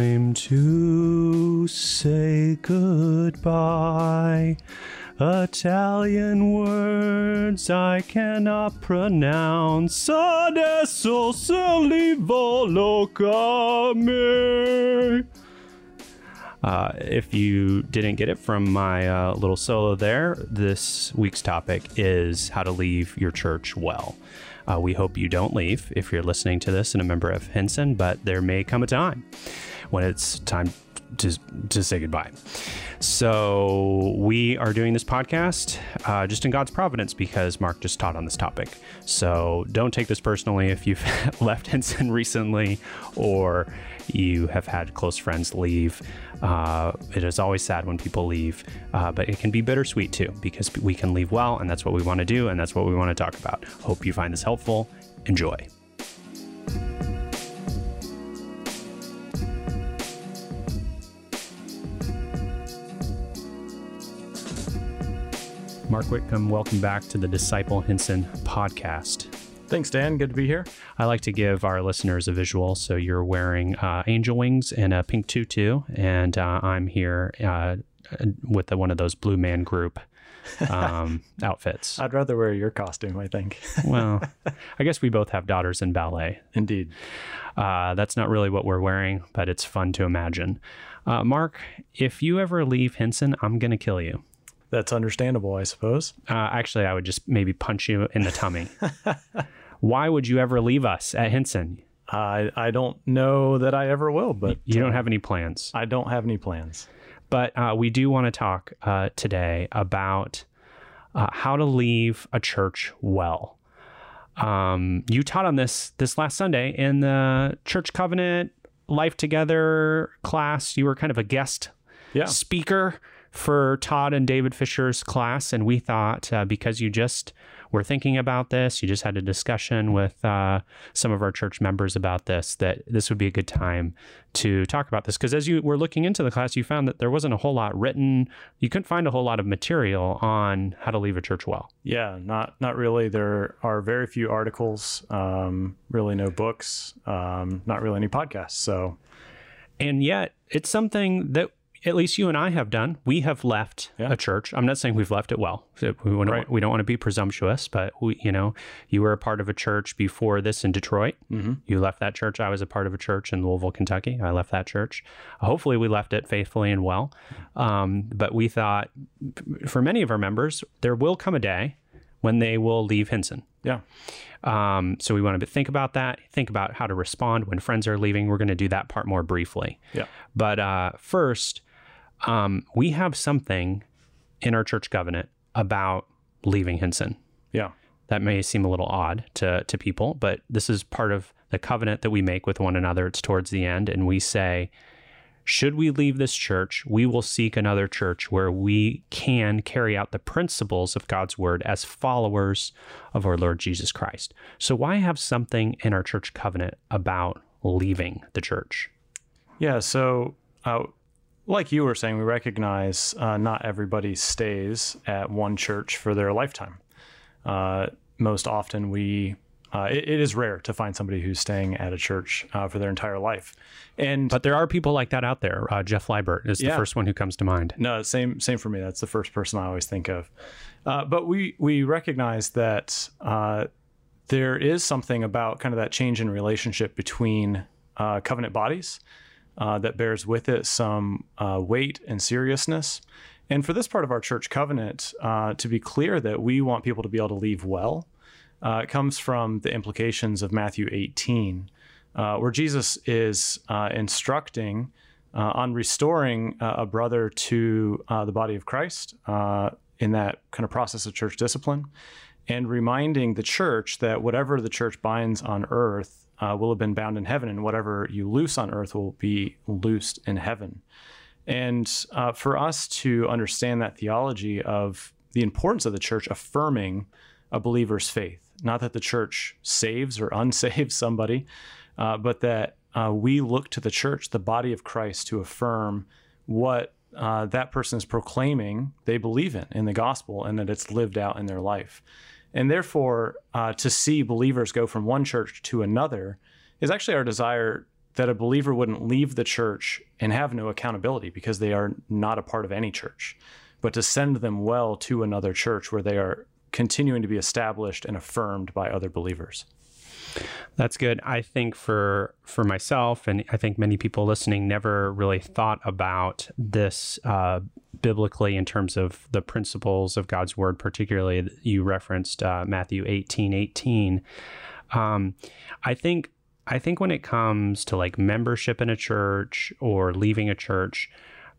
Time to say goodbye. Italian words I cannot pronounce. Adesso se volo me. Uh, if you didn't get it from my uh, little solo there, this week's topic is how to leave your church well. Uh, we hope you don't leave if you're listening to this and a member of Hinson, but there may come a time when it's time to, to say goodbye. So, we are doing this podcast uh, just in God's providence because Mark just taught on this topic. So, don't take this personally if you've left Hinson recently or you have had close friends leave. Uh, it is always sad when people leave, uh, but it can be bittersweet too because we can leave well, and that's what we want to do, and that's what we want to talk about. Hope you find this helpful. Enjoy. Mark Whitcomb, welcome back to the Disciple Hinson podcast. Thanks, Dan. Good to be here. I like to give our listeners a visual. So you're wearing uh, angel wings and a pink tutu, and uh, I'm here uh, with the, one of those Blue Man Group um, outfits. I'd rather wear your costume, I think. well, I guess we both have daughters in ballet. Indeed. Uh, that's not really what we're wearing, but it's fun to imagine. Uh, Mark, if you ever leave Hinson, I'm going to kill you. That's understandable, I suppose. Uh, actually, I would just maybe punch you in the tummy. Why would you ever leave us at Hinson? I I don't know that I ever will, but you don't have any plans. I don't have any plans. But uh, we do want to talk uh, today about uh, how to leave a church well. Um, you taught on this this last Sunday in the church covenant life together class. You were kind of a guest yeah. speaker for Todd and David Fisher's class, and we thought uh, because you just were thinking about this, you just had a discussion with uh, some of our church members about this, that this would be a good time to talk about this. Because as you were looking into the class, you found that there wasn't a whole lot written. You couldn't find a whole lot of material on how to leave a church well. Yeah, not not really. There are very few articles, um, really no books, um, not really any podcasts. So, and yet it's something that at least you and I have done. We have left yeah. a church. I'm not saying we've left it well. We, want right. we don't want to be presumptuous, but we, you know, you were a part of a church before this in Detroit. Mm-hmm. You left that church. I was a part of a church in Louisville, Kentucky. I left that church. Hopefully, we left it faithfully and well. Um, but we thought, for many of our members, there will come a day when they will leave Hinson. Yeah. Um, so we want to think about that, think about how to respond when friends are leaving. We're going to do that part more briefly. Yeah. But uh, first, um, we have something in our church covenant about leaving Hinson. Yeah. That may seem a little odd to, to people, but this is part of the covenant that we make with one another. It's towards the end, and we say, should we leave this church, we will seek another church where we can carry out the principles of God's word as followers of our Lord Jesus Christ. So, why have something in our church covenant about leaving the church? Yeah, so uh, like you were saying, we recognize uh, not everybody stays at one church for their lifetime. Uh, most often, we uh, it, it is rare to find somebody who's staying at a church uh, for their entire life. And but there are people like that out there. Uh, Jeff Liebert is yeah. the first one who comes to mind. No, same same for me. That's the first person I always think of. Uh, but we we recognize that there is something about kind of that change in relationship between covenant bodies uh, that bears with it some uh, weight and seriousness. And for this part of our church covenant, uh, to be clear that we want people to be able to leave well, uh, it comes from the implications of Matthew 18, uh, where Jesus is instructing on restoring a brother to the body of Christ in that kind of process of church discipline and reminding the church that whatever the church binds on earth uh, will have been bound in heaven, and whatever you loose on earth will be loosed in heaven. And uh, for us to understand that theology of the importance of the church affirming a believer's faith, not that the church saves or unsaves somebody, uh, but that uh, we look to the church, the body of Christ, to affirm what uh, that person is proclaiming they believe in in the gospel and that it's lived out in their life. And therefore, uh, to see believers go from one church to another is actually our desire that a believer wouldn't leave the church and have no accountability because they are not a part of any church, but to send them well to another church where they are continuing to be established and affirmed by other believers. That's good. I think for for myself, and I think many people listening never really thought about this uh, biblically in terms of the principles of God's word. Particularly, you referenced uh, Matthew eighteen eighteen. Um, I think I think when it comes to like membership in a church or leaving a church,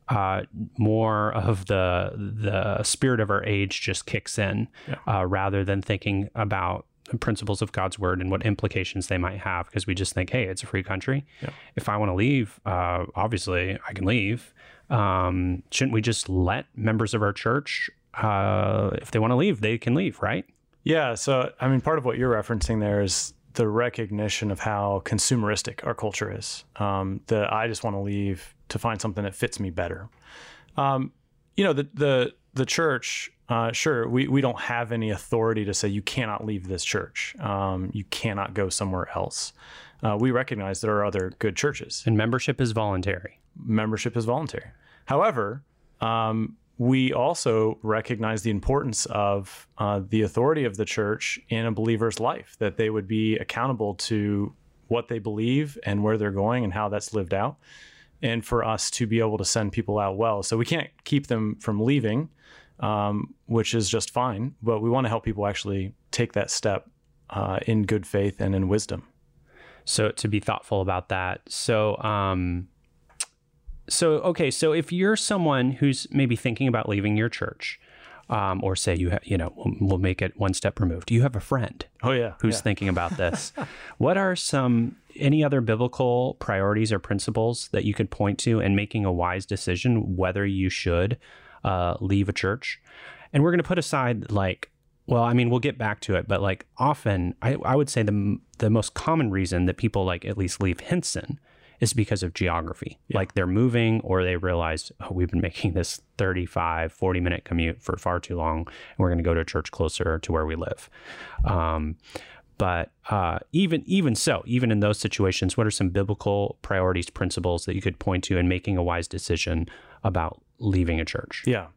uh, more of the the spirit of our age just kicks in, yeah. uh, rather than thinking about the principles of God's word and what implications they might have. Because we just think, hey, it's a free country. Yeah. If I want to leave, uh, obviously I can leave. Um, shouldn't we just let members of our church, uh, if they want to leave, they can leave, right? Yeah. So, I mean, part of what you're referencing there is the recognition of how consumeristic our culture is. Um, that I just want to leave to find something that fits me better. Um, you know, the the the church. Uh, sure, we we don't have any authority to say you cannot leave this church. Um, you cannot go somewhere else. Uh, we recognize there are other good churches, and membership is voluntary. Membership is voluntary. However, um, we also recognize the importance of uh, the authority of the church in a believer's life, that they would be accountable to what they believe and where they're going and how that's lived out, and for us to be able to send people out well. So we can't keep them from leaving, um, which is just fine, but we want to help people actually take that step uh, in good faith and in wisdom. So to be thoughtful about that. So, um, so okay, so if you're someone who's maybe thinking about leaving your church, um, or say you ha- you know we'll, we'll, make it one step removed. You have a friend. Oh yeah, who's yeah. thinking about this? what are some any other biblical priorities or principles that you could point to in making a wise decision whether you should uh, leave a church? And we're going to put aside like. Well, I mean, we'll get back to it, but like often, I, I would say the the most common reason that people like at least leave Hinson is because of geography. Yeah. Like they're moving or they realize, oh, we've been making this 35, 40 minute commute for far too long. And we're going to go to a church closer to where we live. Um, but uh, even even so, even in those situations, what are some biblical priorities, principles that you could point to in making a wise decision about leaving a church? Yeah,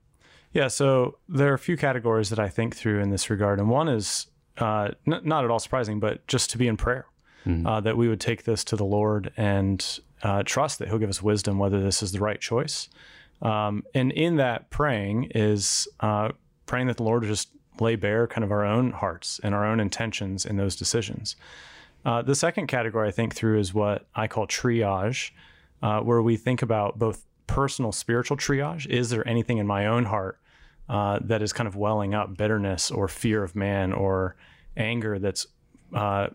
yeah. So there are a few categories that I think through in this regard, and one is uh, n- not at all surprising, but just to be in prayer mm-hmm. uh, that we would take this to the Lord and uh, trust that He'll give us wisdom whether this is the right choice. Um, and in that praying is uh, praying that the Lord just lay bare kind of our own hearts and our own intentions in those decisions. Uh, the second category I think through is what I call triage, uh, where we think about both personal spiritual triage. Is there anything in my own heart uh, that is kind of welling up bitterness or fear of man or anger that's uh,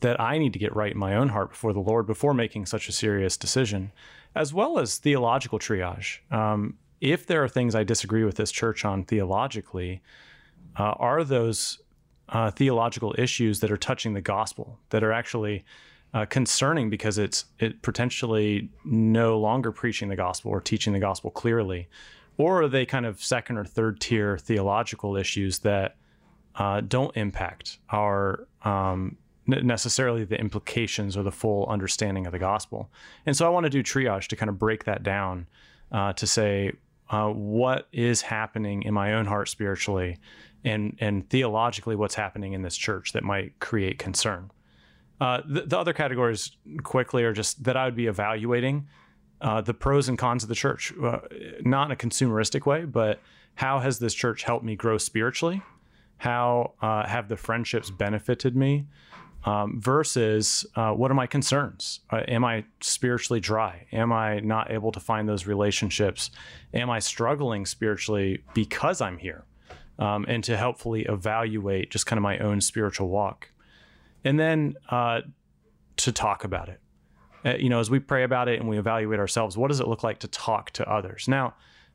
that I need to get right in my own heart before the Lord before making such a serious decision, as well as theological triage. Um, if there are things I disagree with this church on theologically, uh, are those uh, theological issues that are touching the gospel that are actually uh, concerning because it's it potentially no longer preaching the gospel or teaching the gospel clearly, or are they kind of second or third tier theological issues that uh, don't impact our um, necessarily the implications or the full understanding of the gospel. And so I want to do triage to kind of break that down uh, to say uh, what is happening in my own heart spiritually and, and theologically what's happening in this church that might create concern. Uh, the, the, other categories quickly are just that I would be evaluating uh, the pros and cons of the church, uh, not in a consumeristic way, but how has this church helped me grow spiritually? How uh, have the friendships benefited me? Um, versus uh, what are my concerns? Uh, am I spiritually dry? Am I not able to find those relationships? Am I struggling spiritually because I'm here? Um, and to helpfully evaluate just kind of my own spiritual walk. And then uh, to talk about it. Uh, you know, as we pray about it and we evaluate ourselves, what does it look like to talk to others? Now,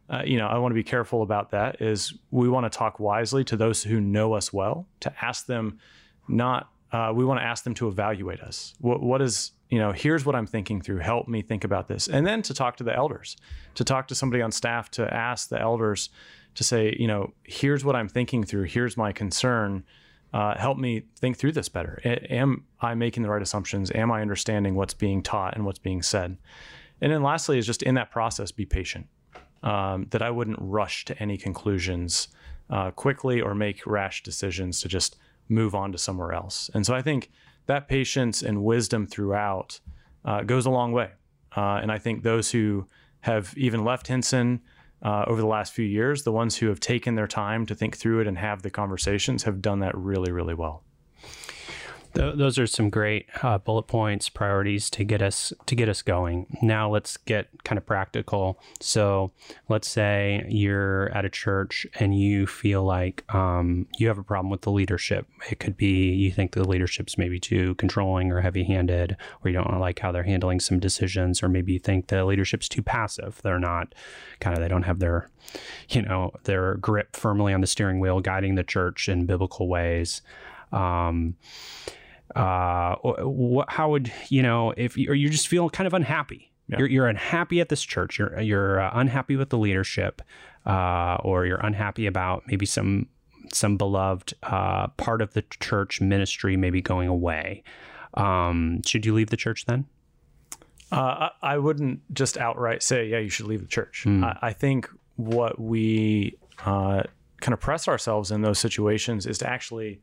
uh, you know, I want to be careful about that. Is we want to talk wisely to those who know us well, to ask them not uh, we want to ask them to evaluate us. What, what is, you know, here's what I'm thinking through. Help me think about this. And then to talk to the elders, to talk to somebody on staff, to ask the elders to say, you know, here's what I'm thinking through. Here's my concern. uh, help me think through this better. Am I making the right assumptions? Am I understanding what's being taught and what's being said? And then lastly, is just in that process, be patient. Um, that I wouldn't rush to any conclusions uh, quickly or make rash decisions to just move on to somewhere else. And so I think that patience and wisdom throughout uh, goes a long way. Uh, and I think those who have even left Hinson uh, over the last few years, the ones who have taken their time to think through it and have the conversations, have done that really, really well. Th- those are some great uh, bullet points, priorities to get us to get us going. Now let's get kind of practical. So let's say you're at a church and you feel like um, you have a problem with the leadership. It could be you think the leadership's maybe too controlling or heavy-handed, or you don't like how they're handling some decisions, or maybe you think the leadership's too passive. They're not kind of they don't have their you know their grip firmly on the steering wheel, guiding the church in biblical ways. Um, uh, what, how would you know if you, or you just feel kind of unhappy? Yeah. You're, you're unhappy at this church. You're you're uh, unhappy with the leadership, uh, or you're unhappy about maybe some some beloved uh, part of the church ministry maybe going away. Um, should you leave the church then? Uh, I, I, wouldn't just outright say, yeah, you should leave the church. Mm. I, I, think what we uh, kind of press ourselves in those situations is to actually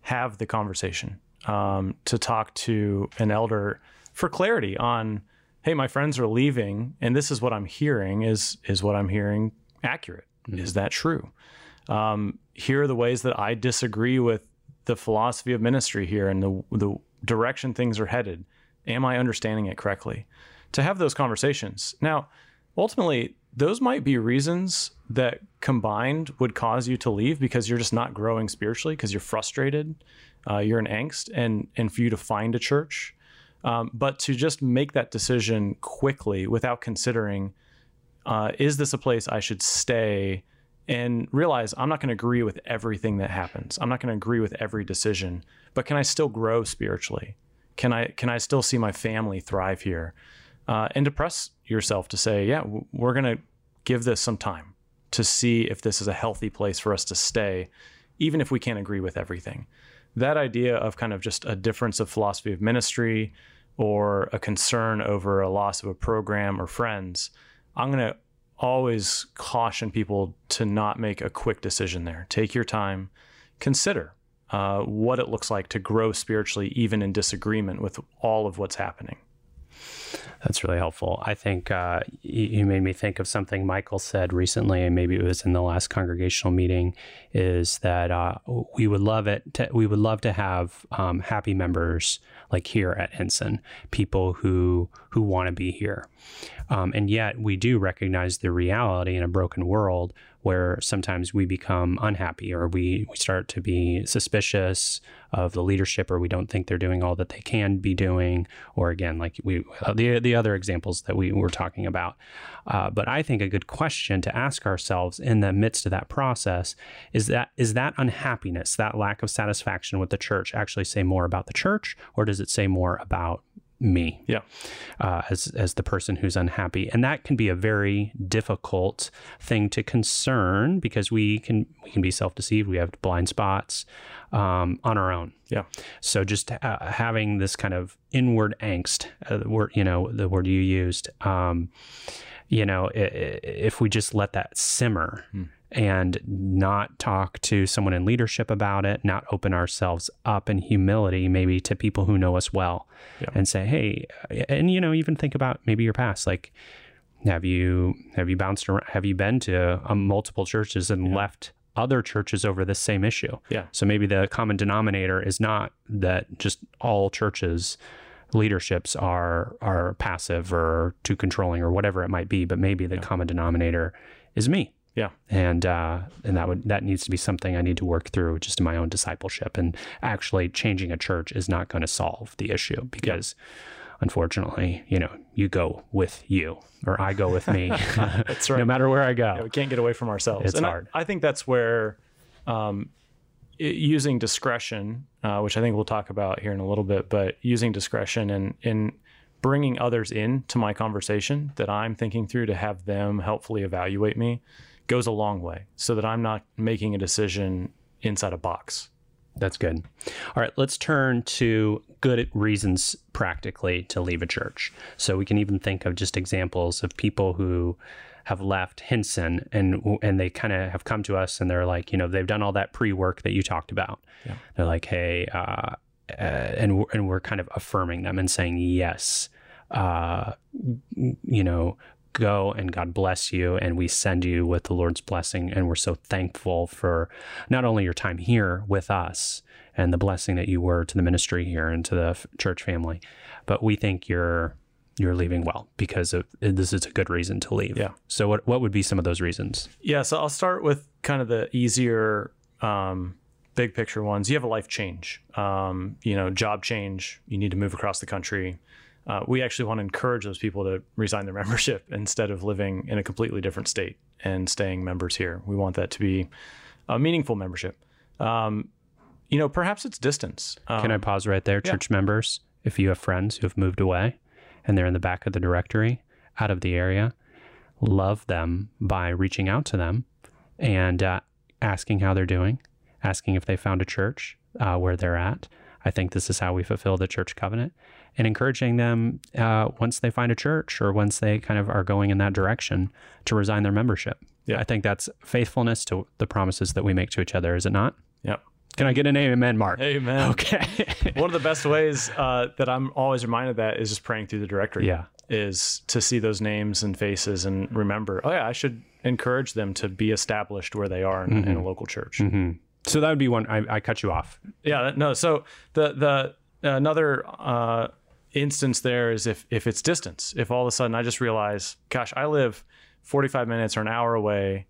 have the conversation um, to talk to an elder for clarity on, hey, my friends are leaving, and this is what I'm hearing. Is is what I'm hearing accurate? Mm-hmm. Is that true? Um, here are the ways that I disagree with the philosophy of ministry here and the the direction things are headed. Am I understanding it correctly? To have those conversations. Now, ultimately, those might be reasons that combined would cause you to leave because you're just not growing spiritually because you're frustrated uh, you're in angst, and and for you to find a church, um, but to just make that decision quickly without considering, uh, is this a place I should stay? And realize I'm not going to agree with everything that happens. I'm not going to agree with every decision, but can I still grow spiritually? Can I can I still see my family thrive here? Uh, and to press yourself to say, yeah, we're going to give this some time to see if this is a healthy place for us to stay, even if we can't agree with everything that idea of kind of just a difference of philosophy of ministry or a concern over a loss of a program or friends, I'm going to always caution people to not make a quick decision there. Take your time, consider uh, what it looks like to grow spiritually, even in disagreement with all of what's happening. That's really helpful. I think uh, you made me think of something Michael said recently, and maybe it was in the last congregational meeting. Is that uh, we would love it? To, we would love to have um, happy members like here at Hinson, people who who want to be here, um, and yet we do recognize the reality in a broken world where sometimes we become unhappy or we, we start to be suspicious of the leadership or we don't think they're doing all that they can be doing. Or again like we uh, the the other examples that we were talking about. Uh, but i think a good question to ask ourselves in the midst of that process is that is that unhappiness that lack of satisfaction with the church actually say more about the church? Or does it say more about me yeah. uh, as as the person who's unhappy? And that can be a very difficult thing to concern because we can we can be self-deceived. We have blind spots um, on our own. Yeah. So just uh, having this kind of inward angst uh, the word you know the word you used um, you know if we just let that simmer hmm and not talk to someone in leadership about it, not open ourselves up in humility, maybe to people who know us well, yeah. and say, hey, and you know, even think about maybe your past, like. Have you have you bounced around? Have you been to um, multiple churches and yeah. left other churches over this same issue? Yeah. So maybe the common denominator is not that just all churches leaderships are are passive or too controlling or whatever it might be, but maybe the yeah. common denominator is me. Yeah, and uh, and that would that needs to be something I need to work through just in my own discipleship. And actually, changing a church is not going to solve the issue because, yeah. unfortunately, you know, you go with you or I go with me. that's right. no matter where I go, yeah, we can't get away from ourselves. It's and hard. I, I, think that's where. Um, using discretion, uh, which I think we'll talk about here in a little bit, but using discretion and in bringing others in to my conversation that I'm thinking through to have them helpfully evaluate me goes a long way so that I'm not making a decision inside a box That's good. All right, let's turn to good reasons practically to leave a church. So we can even think of just examples of people who have left Hinson and and they kind of have come to us and they're like, you know, they've done all that pre-work that you talked about. Yeah. They're like, hey, uh, uh, and we're, and we're kind of affirming them and saying yes, uh, you know, go and God bless you. And we send you with the Lord's blessing. And we're so thankful for not only your time here with us and the blessing that you were to the ministry here and to the f- church family, but we think you're you're leaving well because of this is a good reason to leave. Yeah. So what what would be some of those reasons? Yeah, so I'll start with kind of the easier, um, big picture ones. You have a life change, um, you know, job change. You need to move across the country. Uh, we actually want to encourage those people to resign their membership instead of living in a completely different state and staying members here. We want that to be a meaningful membership. Um, you know, perhaps it's distance. Um, Can I pause right there, church members? If you have friends who have moved away and they're in the back of the directory out of the area, love them by reaching out to them and uh, asking how they're doing, asking if they found a church uh, where they're at. I think this is how we fulfill the church covenant and encouraging them uh, once they find a church or once they kind of are going in that direction to resign their membership. Yeah. I think that's faithfulness to the promises that we make to each other, is it not? Yep. Can I get an amen, Mark? Amen. Okay. One of the best ways uh, that I'm always reminded of that is just praying through the directory. Yeah. Is to see those names and faces and remember, oh yeah, I should encourage them to be established where they are in, in a local church. So that would be one. I, I cut you off. Yeah, no. So the the another uh, instance there is if if it's distance. If all of a sudden I just realize, gosh, I live 45 minutes or an hour away,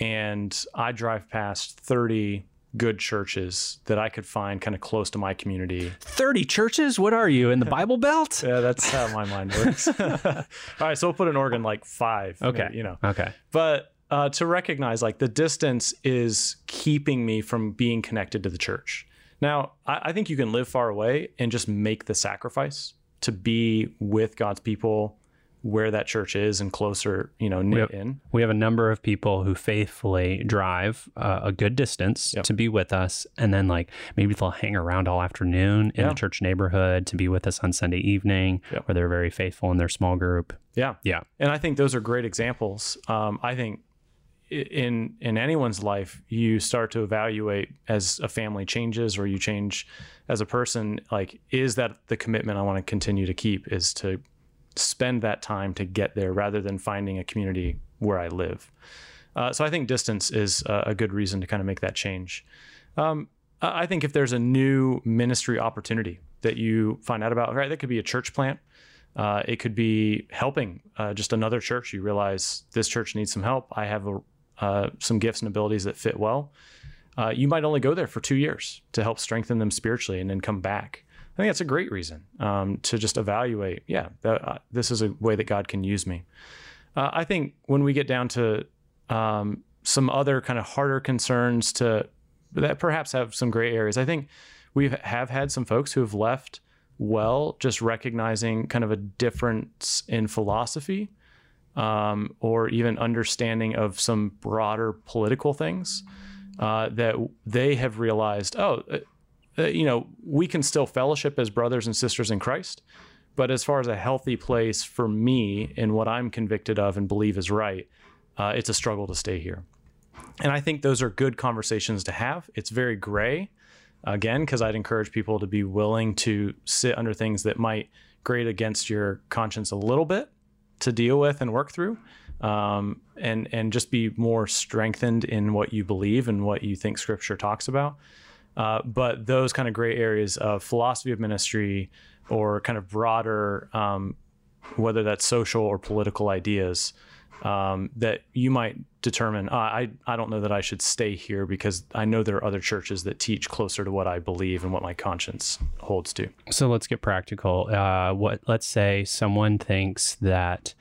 and I drive past 30 good churches that I could find kind of close to my community. 30 churches? What are you in the Bible Belt? Yeah, that's how my mind works. all right, so we'll put in Oregon like five. Okay. maybe, you know, Okay. but uh, to recognize like the distance is keeping me from being connected to the church. Now, I, I think you can live far away and just make the sacrifice to be with God's people where that church is and closer, you know, knit Yep. in. We have a number of people who faithfully drive uh, a good distance Yep. to be with us. And then, like, maybe they'll hang around all afternoon in Yeah. the church neighborhood to be with us on Sunday evening, Yep. where they're very faithful in their small group. Yeah. Yeah. And I think those are great examples. Um, I think in in anyone's life, you start to evaluate as a family changes or you change as a person. Like, is that the commitment I want to continue to keep? Is to spend that time to get there rather than finding a community where I live. Uh, so I think distance is a, good reason to kind of make that change. Um, I I think if there's a new ministry opportunity that you find out about, right, that could be a church plant. Uh, it could be helping uh, just another church. You realize this church needs some help. I have a, uh, some gifts and abilities that fit well. Uh, you might only go there for two years to help strengthen them spiritually and then come back. I think that's a great reason um, to just evaluate. Yeah, uh, this is a way that God can use me. Uh, I think when we get down to um, some other kind of harder concerns to that perhaps have some gray areas, I think we have had some folks who have left well, just recognizing kind of a difference in philosophy um, or even understanding of some broader political things uh, that they have realized, oh, uh, uh, you know, we can still fellowship as brothers and sisters in Christ. But as far as a healthy place for me and what I'm convicted of and believe is right, uh, it's a struggle to stay here. And I think those are good conversations to have. It's very gray, again, because I'd encourage people to be willing to sit under things that might grate against your conscience a little bit to deal with and work through. Um, and and just be more strengthened in what you believe and what you think Scripture talks about. Uh, but those kind of gray areas of philosophy of ministry or kind of broader, um, whether that's social or political ideas, um, that you might determine, "Ah, I, I don't know that I should stay here because I know there are other churches that teach closer to what I believe and what my conscience holds to. So let's get practical. Uh, what? Let's say someone thinks that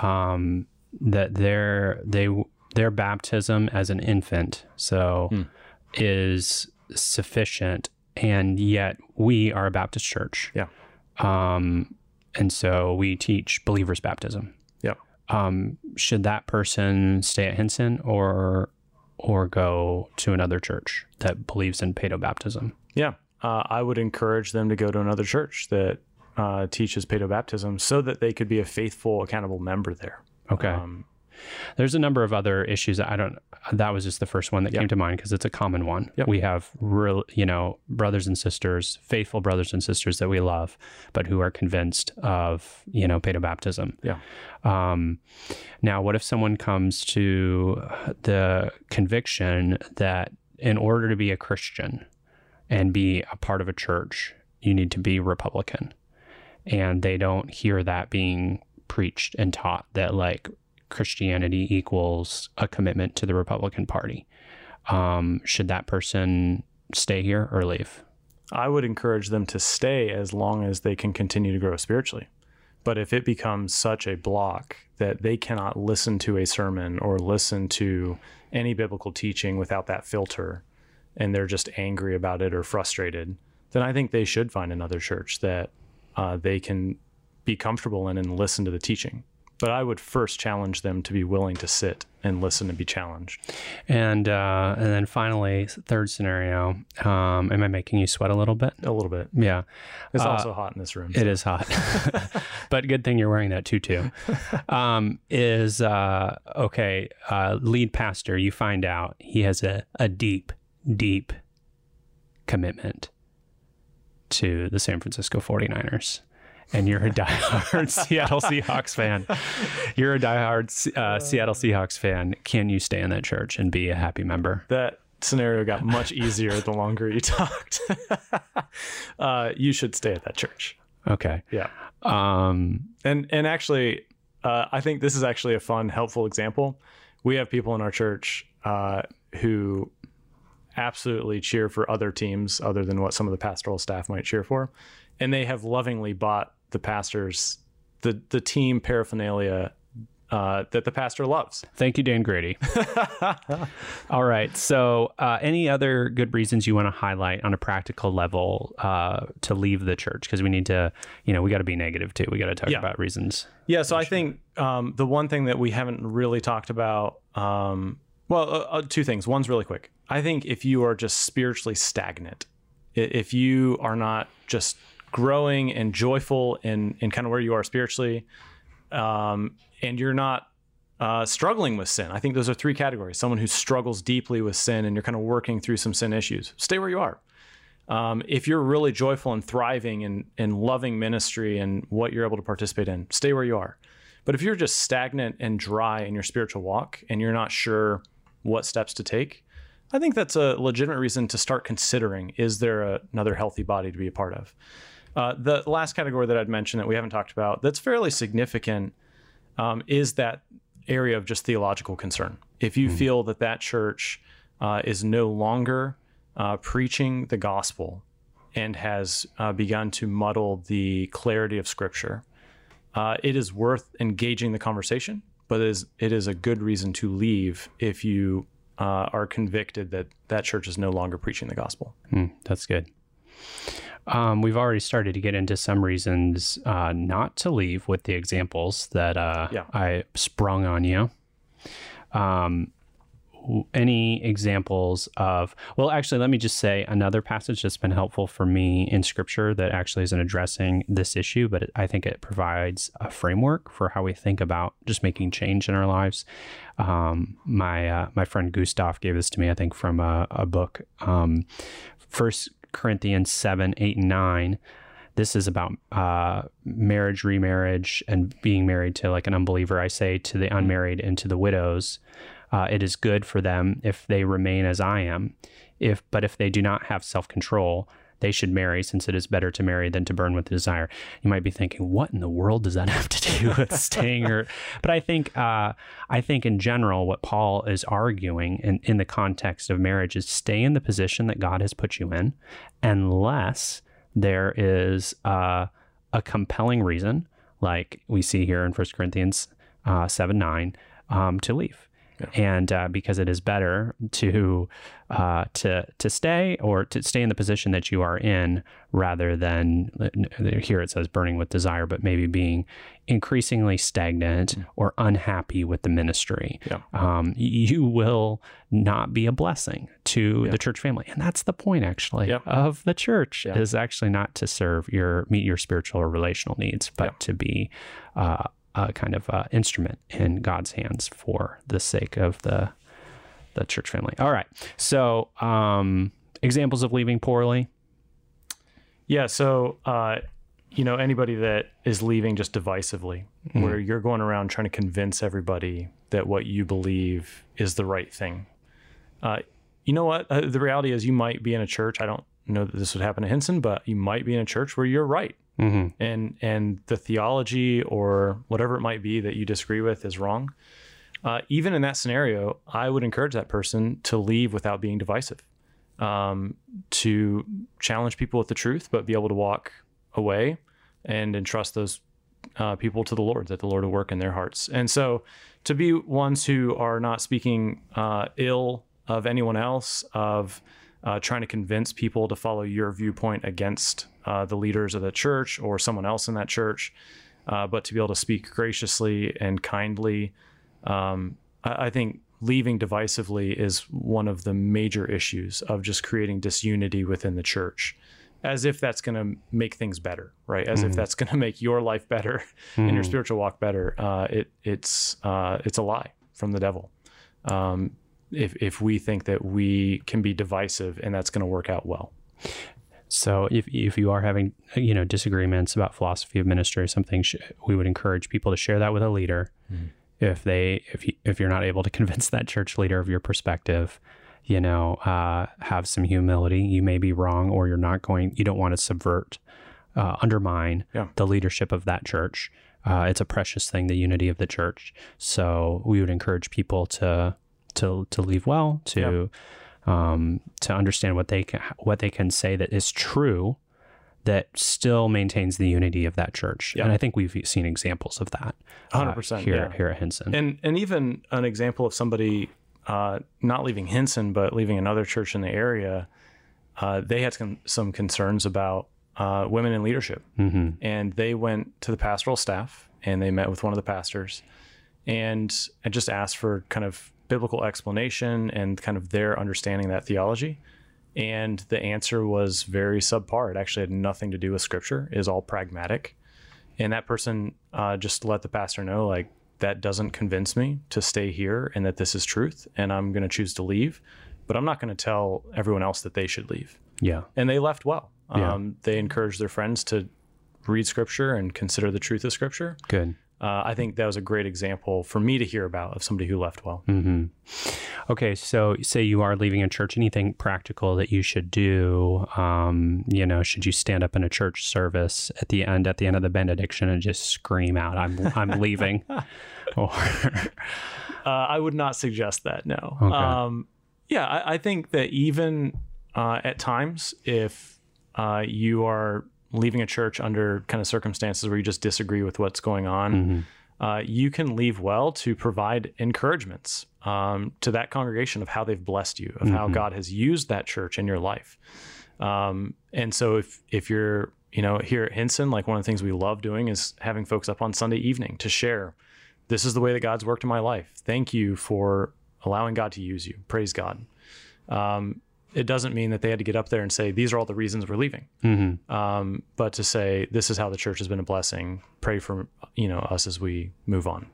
um, that their they their baptism as an infant so is sufficient, and yet we are a Baptist church. Yeah. Um, and so we teach believers baptism. Um, should that person stay at Hinson or or go to another church that believes in paedo baptism? Yeah, uh, I would encourage them to go to another church that uh, teaches paedobaptism so that they could be a faithful, accountable member there. Okay. Um, There's a number of other issues. that I don't. That was just the first one that came to mind because it's a common one. Yep. We have real, you know, brothers and sisters, faithful brothers and sisters that we love, but who are convinced of, you know, paedobaptism. yeah. Um, now, what if someone comes to the conviction that in order to be a Christian and be a part of a church, you need to be Republican, and they don't hear that being preached and taught that like Christianity equals a commitment to the Republican Party? Um, should that person stay here or leave? I would encourage them to stay as long as they can continue to grow spiritually. But if it becomes such a block that they cannot listen to a sermon or listen to any biblical teaching without that filter, and they're just angry about it or frustrated, then I think they should find another church that uh, they can be comfortable in and listen to the teaching. But I would first challenge them to be willing to sit and listen and be challenged. And uh, and then finally, third scenario. Um, am I making you sweat a little bit? A little bit. Yeah. It's Uh, also hot in this room. It is hot, but good thing you're wearing that tutu. Um, is uh, okay. Uh, lead pastor, you find out he has a, a deep, deep commitment to the San Francisco 49ers. And you're a diehard Seattle Seahawks fan. You're a diehard uh, Seattle Seahawks fan. Can you stay in that church and be a happy member? that scenario got much easier the longer you talked. uh, you should stay at that church. Okay. Yeah, Um, and and actually, uh, I think this is actually a fun, helpful example. We have people in our church uh, who absolutely cheer for other teams other than what some of the pastoral staff might cheer for, and they have lovingly bought the pastors the the team paraphernalia. Uh, that the pastor loves. Thank you, Dan Grady. All right. So, uh, any other good reasons you want to highlight on a practical level uh, to leave the church? Because we need to, you know, we got to be negative too. We got to talk Yeah. about reasons. Yeah, so I think um, the one thing that we haven't really talked about, um, well, uh, uh, two things. One's really quick. I think if you are just spiritually stagnant, if you are not just growing and joyful in, in kind of where you are spiritually, um, and you're not uh, struggling with sin, I think those are three categories. Someone who struggles deeply with sin and you're kind of working through some sin issues, stay where you are. Um, if you're really joyful and thriving and, and loving ministry and what you're able to participate in, stay where you are. But if you're just stagnant and dry in your spiritual walk and you're not sure what steps to take, I think that's a legitimate reason to start considering is there a, another healthy body to be a part of? Uh, the last category that I'd mentioned that we haven't talked about that's fairly significant um, is that area of just theological concern. If you feel that that church uh, is no longer uh, preaching the gospel and has uh, begun to muddle the clarity of Scripture, uh, it is worth engaging the conversation. But it is it is a good reason to leave if you uh, are convicted that that church is no longer preaching the gospel. Hmm, that's good. Um, we've already started to get into some reasons uh, not to leave with the examples that uh, Yeah. I sprung on you. Um, any examples of, well, actually, let me just say another passage that's been helpful for me in scripture that actually isn't addressing this issue, but it, I think it provides a framework for how we think about just making change in our lives. Um, my uh, my friend Gustav gave this to me, I think, from a, a book. Um, First Corinthians 7, 8, and 9. This is about uh, marriage, remarriage, and being married to like an unbeliever. I say to the unmarried and to the widows, uh, it is good for them if they remain as I am. If but if they do not have self control, they should marry, since it is better to marry than to burn with desire. You might be thinking, what in the world does that have to do with staying? Or, but I think, uh, I think in general, what Paul is arguing in, in the context of marriage is stay in the position that God has put you in, unless there is uh, a compelling reason, like we see here in 1 Corinthians uh, 7 9, um, to leave. And uh, because it is better to uh, to to stay or to stay in the position that you are in rather than here it says burning with desire, but maybe being increasingly stagnant mm. or unhappy with the ministry. Yeah. Um, you will not be a blessing to yeah. the church family, and that's the point actually of the church yeah. is actually not to serve your meet your spiritual or relational needs, but to be uh, a kind of uh, instrument in God's hands for the sake of the the church family. All right. So, um, examples of leaving poorly. Yeah. So, uh, you know, anybody that is leaving just divisively, mm-hmm. where you're going around trying to convince everybody that what you believe is the right thing. Uh, you know what? Uh, the reality is, you might be in a church. I don't know that this would happen to Hinson, but you might be in a church where you're right mm-hmm. and and the theology or whatever it might be that you disagree with is wrong. Uh, even in that scenario, I would encourage that person to leave without being divisive, um, to challenge people with the truth, but be able to walk away and entrust those uh, people to the Lord, that the Lord will work in their hearts. And so, to be ones who are not speaking uh, ill of anyone else, of uh, trying to convince people to follow your viewpoint against uh, the leaders of the church or someone else in that church, uh, but to be able to speak graciously and kindly. Um, I, I, think leaving divisively is one of the major issues of just creating disunity within the church. As if that's going to make things better, right? As mm-hmm. if that's going to make your life better mm-hmm. and your mm-hmm. spiritual walk better. Uh, it it's uh, it's a lie from the devil. Um, if if we think that we can be divisive and that's going to work out well. So if if you are having you know disagreements about philosophy of ministry or something, we would encourage people to share that with a leader. Mm-hmm. If they if you, if you're not able to convince that church leader of your perspective, you know, uh, have some humility. You may be wrong, or you're not going. You don't want to subvert, uh, undermine yeah. the leadership of that church. Uh, it's a precious thing, the unity of the church. So we would encourage people to to to leave well, to yeah. um, to understand what they can what they can say that is true, that still maintains the unity of that church. Yeah. And I think we've seen examples of that. Uh, Hundred uh, percent here yeah. here at Hinson, and and even an example of somebody uh, not leaving Hinson but leaving another church in the area. Uh, they had some, some concerns about uh, women in leadership, mm-hmm. and they went to the pastoral staff and they met with one of the pastors and I just asked for kind of biblical explanation and kind of their understanding that theology. And the answer was very subpar. It actually had nothing to do with scripture, it is all pragmatic. And that person uh, just let the pastor know, like, that doesn't convince me to stay here and that this is truth. And I'm going to choose to leave. But I'm not going to tell everyone else that they should leave. Yeah. And they left well. Yeah. Um, they encouraged their friends to read scripture and consider the truth of scripture. Good uh, I think that was a great example for me to hear about of somebody who left well. Mm-hmm. Okay, so say you are leaving a church, anything practical that you should do? Um, you know, should you stand up in a church service at the end, at the end of the benediction, and just scream out, "I'm I'm leaving"? or uh, I would not suggest that. No. Okay. Um, yeah, I, I, think that even uh, at times, if uh, you are leaving a church under kind of circumstances where you just disagree with what's going on, mm-hmm. uh, you can leave well to provide encouragements um, to that congregation of how they've blessed you, of mm-hmm. how God has used that church in your life. Um, and so if if you're you know here at Hinson, like one of the things we love doing is having folks up on Sunday evening to share. This is the way that God's worked in my life. Thank you for allowing God to use you. Praise God. Um, it doesn't mean that they had to get up there and say these are all the reasons we're leaving mm-hmm. um, but to say this is how the church has been a blessing pray for you know us as we move on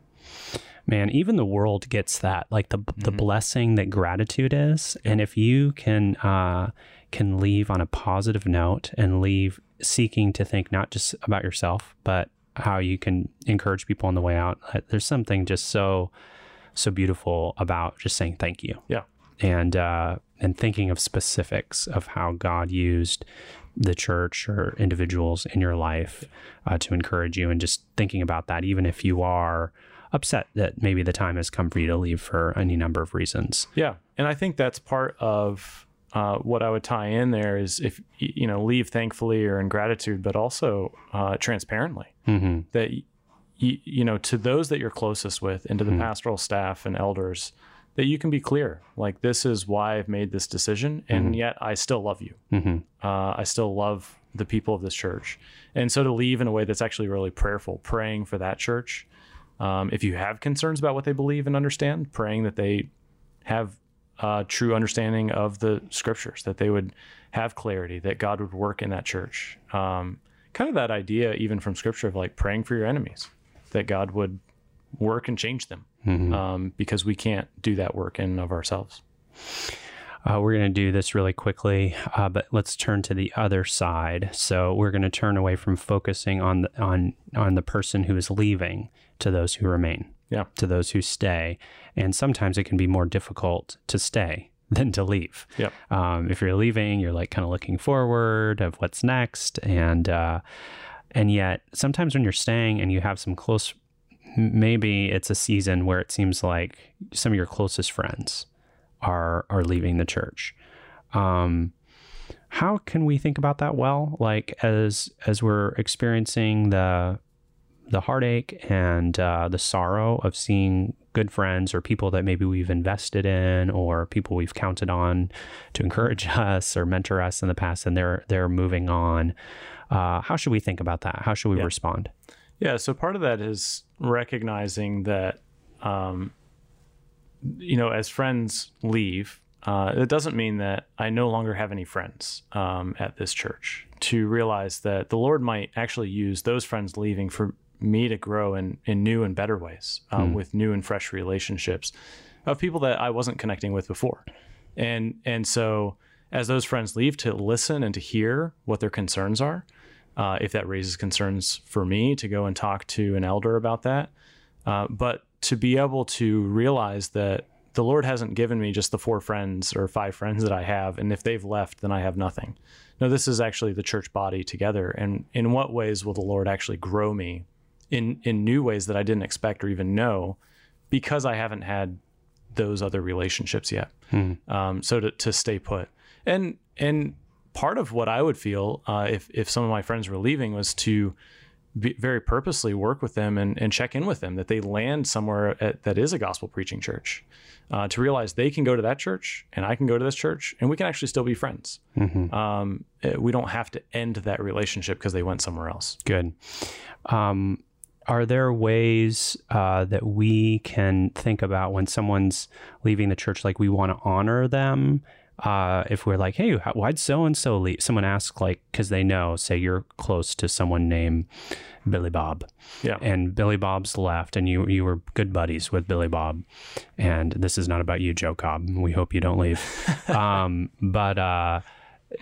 man even the world gets that like the mm-hmm. the blessing that gratitude is yeah. and if you can uh, can leave on a positive note and leave seeking to think not just about yourself but how you can encourage people on the way out uh, there's something just so so beautiful about just saying thank you yeah and uh, and thinking of specifics of how God used the church or individuals in your life uh, to encourage you, and just thinking about that, even if you are upset that maybe the time has come for you to leave for any number of reasons. Yeah, and I think that's part of uh, what I would tie in there is if you know leave thankfully or in gratitude, but also uh, transparently mm-hmm. that you, you know, to those that you're closest with, and to the pastoral staff and elders, that you can be clear. Like, this is why I've made this decision, and yet I still love you. Mm-hmm. Uh, I still love the people of this church. And so to leave in a way that's actually really prayerful, praying for that church. Um, if you have concerns about what they believe and understand, praying that they have uh, true understanding of the scriptures, that they would have clarity, that God would work in that church. Um, kind of that idea, even from scripture, of like praying for your enemies, that God would work and change them um, because we can't do that work in of ourselves. Uh, we're going to do this really quickly, uh, but let's turn to the other side. So we're going to turn away from focusing on the, on on the person who is leaving to those who remain, Yeah. to those who stay, and sometimes it can be more difficult to stay than to leave. Yep. Um, if you're leaving, you're like kind of looking forward of what's next, and uh, and yet sometimes when you're staying and you have some close, maybe it's a season where it seems like some of your closest friends are are leaving the church. Um, how can we think about that well? Like as as we're experiencing the the heartache and uh, the sorrow of seeing good friends or people that maybe we've invested in or people we've counted on to encourage us or mentor us in the past, and they're they're moving on. Uh, how should we think about that? How should we Yeah. respond? Yeah, so part of that is recognizing that, um, you know, as friends leave, uh, it doesn't mean that I no longer have any friends um, at this church. To realize that the Lord might actually use those friends leaving for me to grow in, in new and better ways um, with new and fresh relationships of people that I wasn't connecting with before. And, and so as those friends leave to listen and to hear what their concerns are, uh, if that raises concerns for me to go and talk to an elder about that. Uh, but to be able to realize that the Lord hasn't given me just the four friends or five friends that I have, and if they've left, then I have nothing. No, this is actually the church body together. And in what ways will the Lord actually grow me in in new ways that I didn't expect or even know, because I haven't had those other relationships yet. Um, so to, to stay put, and and part of what I would feel uh, if if some of my friends were leaving was to be, very purposely work with them and, and check in with them that they land somewhere at, that is a gospel preaching church uh, to realize they can go to that church and I can go to this church and we can actually still be friends. Um, eh, we don't have to end that relationship because they went somewhere else. Good. Um, are there ways uh, that we can think about when someone's leaving the church, like we want to honor them? Uh, if we're like, hey, how- why'd so and so leave? Someone asks, like, because they know, say you're close to someone named Billy Bob, Yeah. and Billy Bob's left, and you you were good buddies with Billy Bob. And this is not about you, Joe Cobb. We hope you don't leave. um, but uh,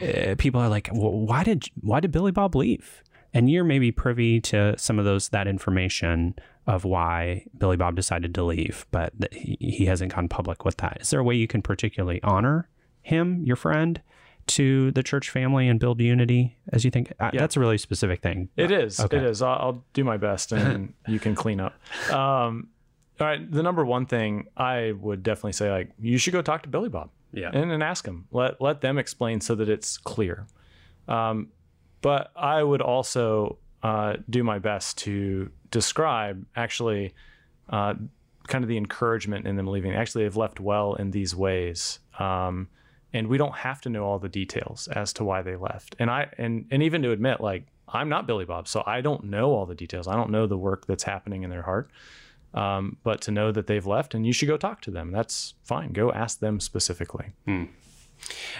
uh, people are like, well, why did why did Billy Bob leave? And you're maybe privy to some of those that information of why Billy Bob decided to leave, but he, he hasn't gone public with that. Is there a way you can particularly honor him, your friend, to the church family and build unity? As you think, uh, that's a really specific thing. It is. Okay. It is. I'll, I'll do my best, and you can clean up. Um, all right. The number one thing I would definitely say, like, you should go talk to Billy Bob. Yeah. And, and ask him. Let let them explain so that it's clear. Um, but I would also uh, do my best to describe actually uh, kind of the encouragement in them leaving. Actually, they've left well in these ways. Um, and we don't have to know all the details as to why they left. And I and and even to admit, like I'm not Billy Bob, so I don't know all the details. I don't know the work that's happening in their heart. Um, but to know that they've left, and you should go talk to them. That's fine. Go ask them specifically.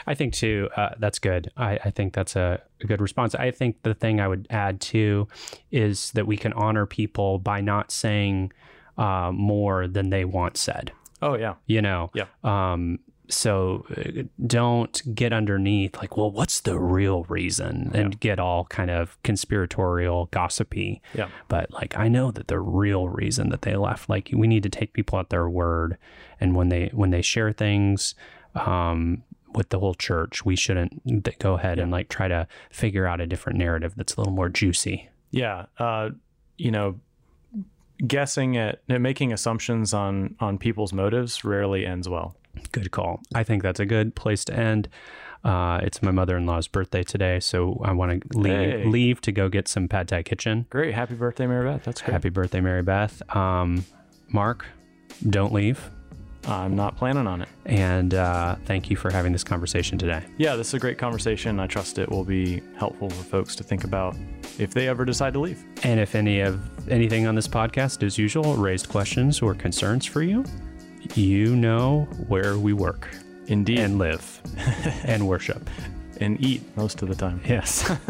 I think too, uh, that's good. I, I think that's a, a good response. I think the thing I would add too is that we can honor people by not saying uh, more than they want said. Oh yeah, You know, Yeah. Um, so uh, don't get underneath like, well, what's the real reason, and get all kind of conspiratorial, gossipy. yeah, But like, I know that the real reason that they left, like, we need to take people at their word, and when they when they share things, um, with the whole church, we shouldn't th- go ahead and like try to figure out a different narrative that's a little more juicy. yeah. Uh, you know, guessing at at making assumptions on on people's motives rarely ends well. Good call. I think that's a good place to end. Uh, it's my mother-in-law's birthday today, so I want to leave, Hey. leave to go get some pad thai kitchen. Great. Happy birthday, Mary Beth. That's great. Happy birthday, Mary Beth. Um, Mark, don't leave. I'm not planning on it. And uh, thank you for having this conversation today. Yeah, this is a great conversation. I trust it will be helpful for folks to think about if they ever decide to leave. And if any of anything on this podcast, as usual, raised questions or concerns for you, you know where we work Indeed. and live and worship. and eat most of the time. Yes.